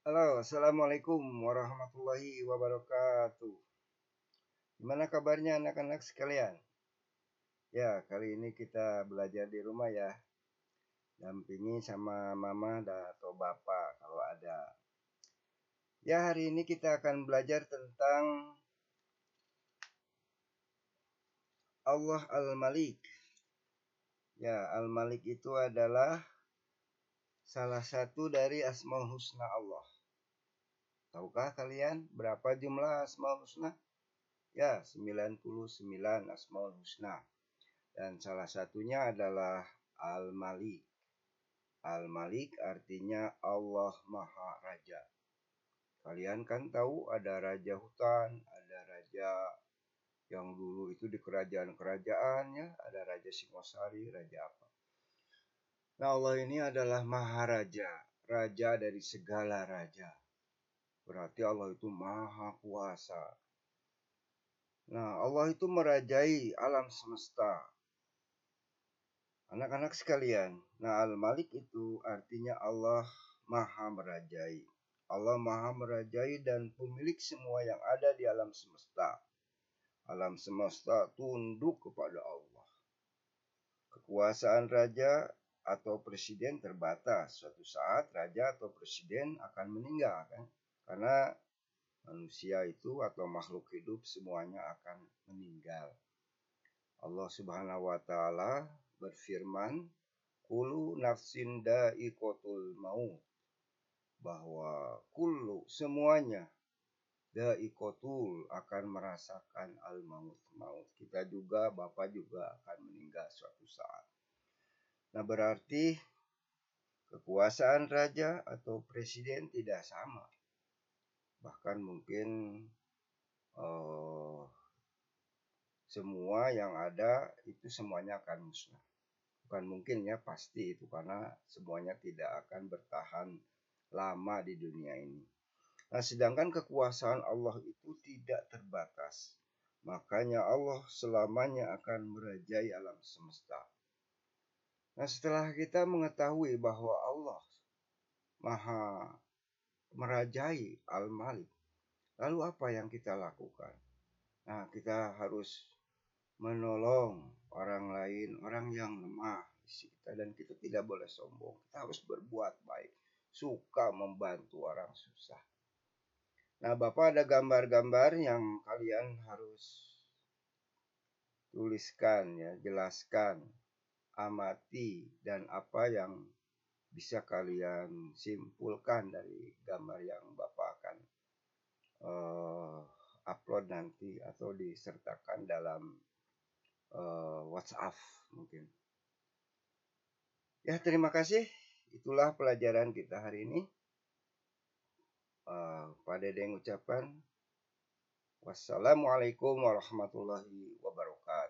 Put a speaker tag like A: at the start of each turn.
A: Halo, Assalamualaikum warahmatullahi wabarakatuh. Gimana kabarnya anak-anak sekalian? Ya, kali ini kita belajar di rumah ya. Dampingi sama mama atau bapak kalau ada. Ya, hari ini kita akan belajar tentang Allah Al-Malik. Ya, Al-Malik itu adalah salah satu dari Asmaul Husna Allah. Tahukah kalian berapa jumlah Asmaul Husna? Ya, 99 Asmaul Husna. Dan salah satunya adalah Al-Malik. Al-Malik artinya Allah Maha Raja. Kalian kan tahu ada raja hutan, ada raja yang dulu itu di kerajaan-kerajaannya, ada raja Singosari, raja apa. Nah Allah ini adalah Maharaja, Raja dari segala raja. Berarti Allah itu maha kuasa. Nah Allah itu merajai alam semesta. Anak-anak sekalian, nah Al-Malik itu artinya Allah maha merajai. Allah maha merajai dan pemilik semua yang ada di alam semesta. Alam semesta tunduk kepada Allah. Kekuasaan raja atau presiden terbatas. Suatu saat raja atau presiden akan meninggal kan? Karena manusia itu atau makhluk hidup semuanya akan meninggal. Allah Subhanahu wa taala berfirman, "Kulu nafsin da'iqatul maut." Bahwa kullu semuanya da'iqatul akan merasakan al maut maut. Kita juga Bapak juga akan meninggal suatu saat. Nah, berarti kekuasaan raja atau presiden tidak sama. Bahkan mungkin uh, semua yang ada itu semuanya akan musnah. Bukan mungkin ya, pasti itu karena semuanya tidak akan bertahan lama di dunia ini. Nah, sedangkan kekuasaan Allah itu tidak terbatas. Makanya Allah selamanya akan merajai alam semesta. Nah, setelah kita mengetahui bahwa Allah Maha merajai Al-Malik, lalu apa yang kita lakukan? Nah, kita harus menolong orang lain, orang yang lemah kita dan kita tidak boleh sombong. Kita harus berbuat baik, suka membantu orang susah. Nah, Bapak ada gambar-gambar yang kalian harus tuliskan ya, jelaskan amati dan apa yang bisa kalian simpulkan dari gambar yang Bapak akan uh, upload nanti atau disertakan dalam uh, WhatsApp mungkin. Ya, terima kasih. Itulah pelajaran kita hari ini. Uh, pada yang ucapan wassalamualaikum warahmatullahi wabarakatuh.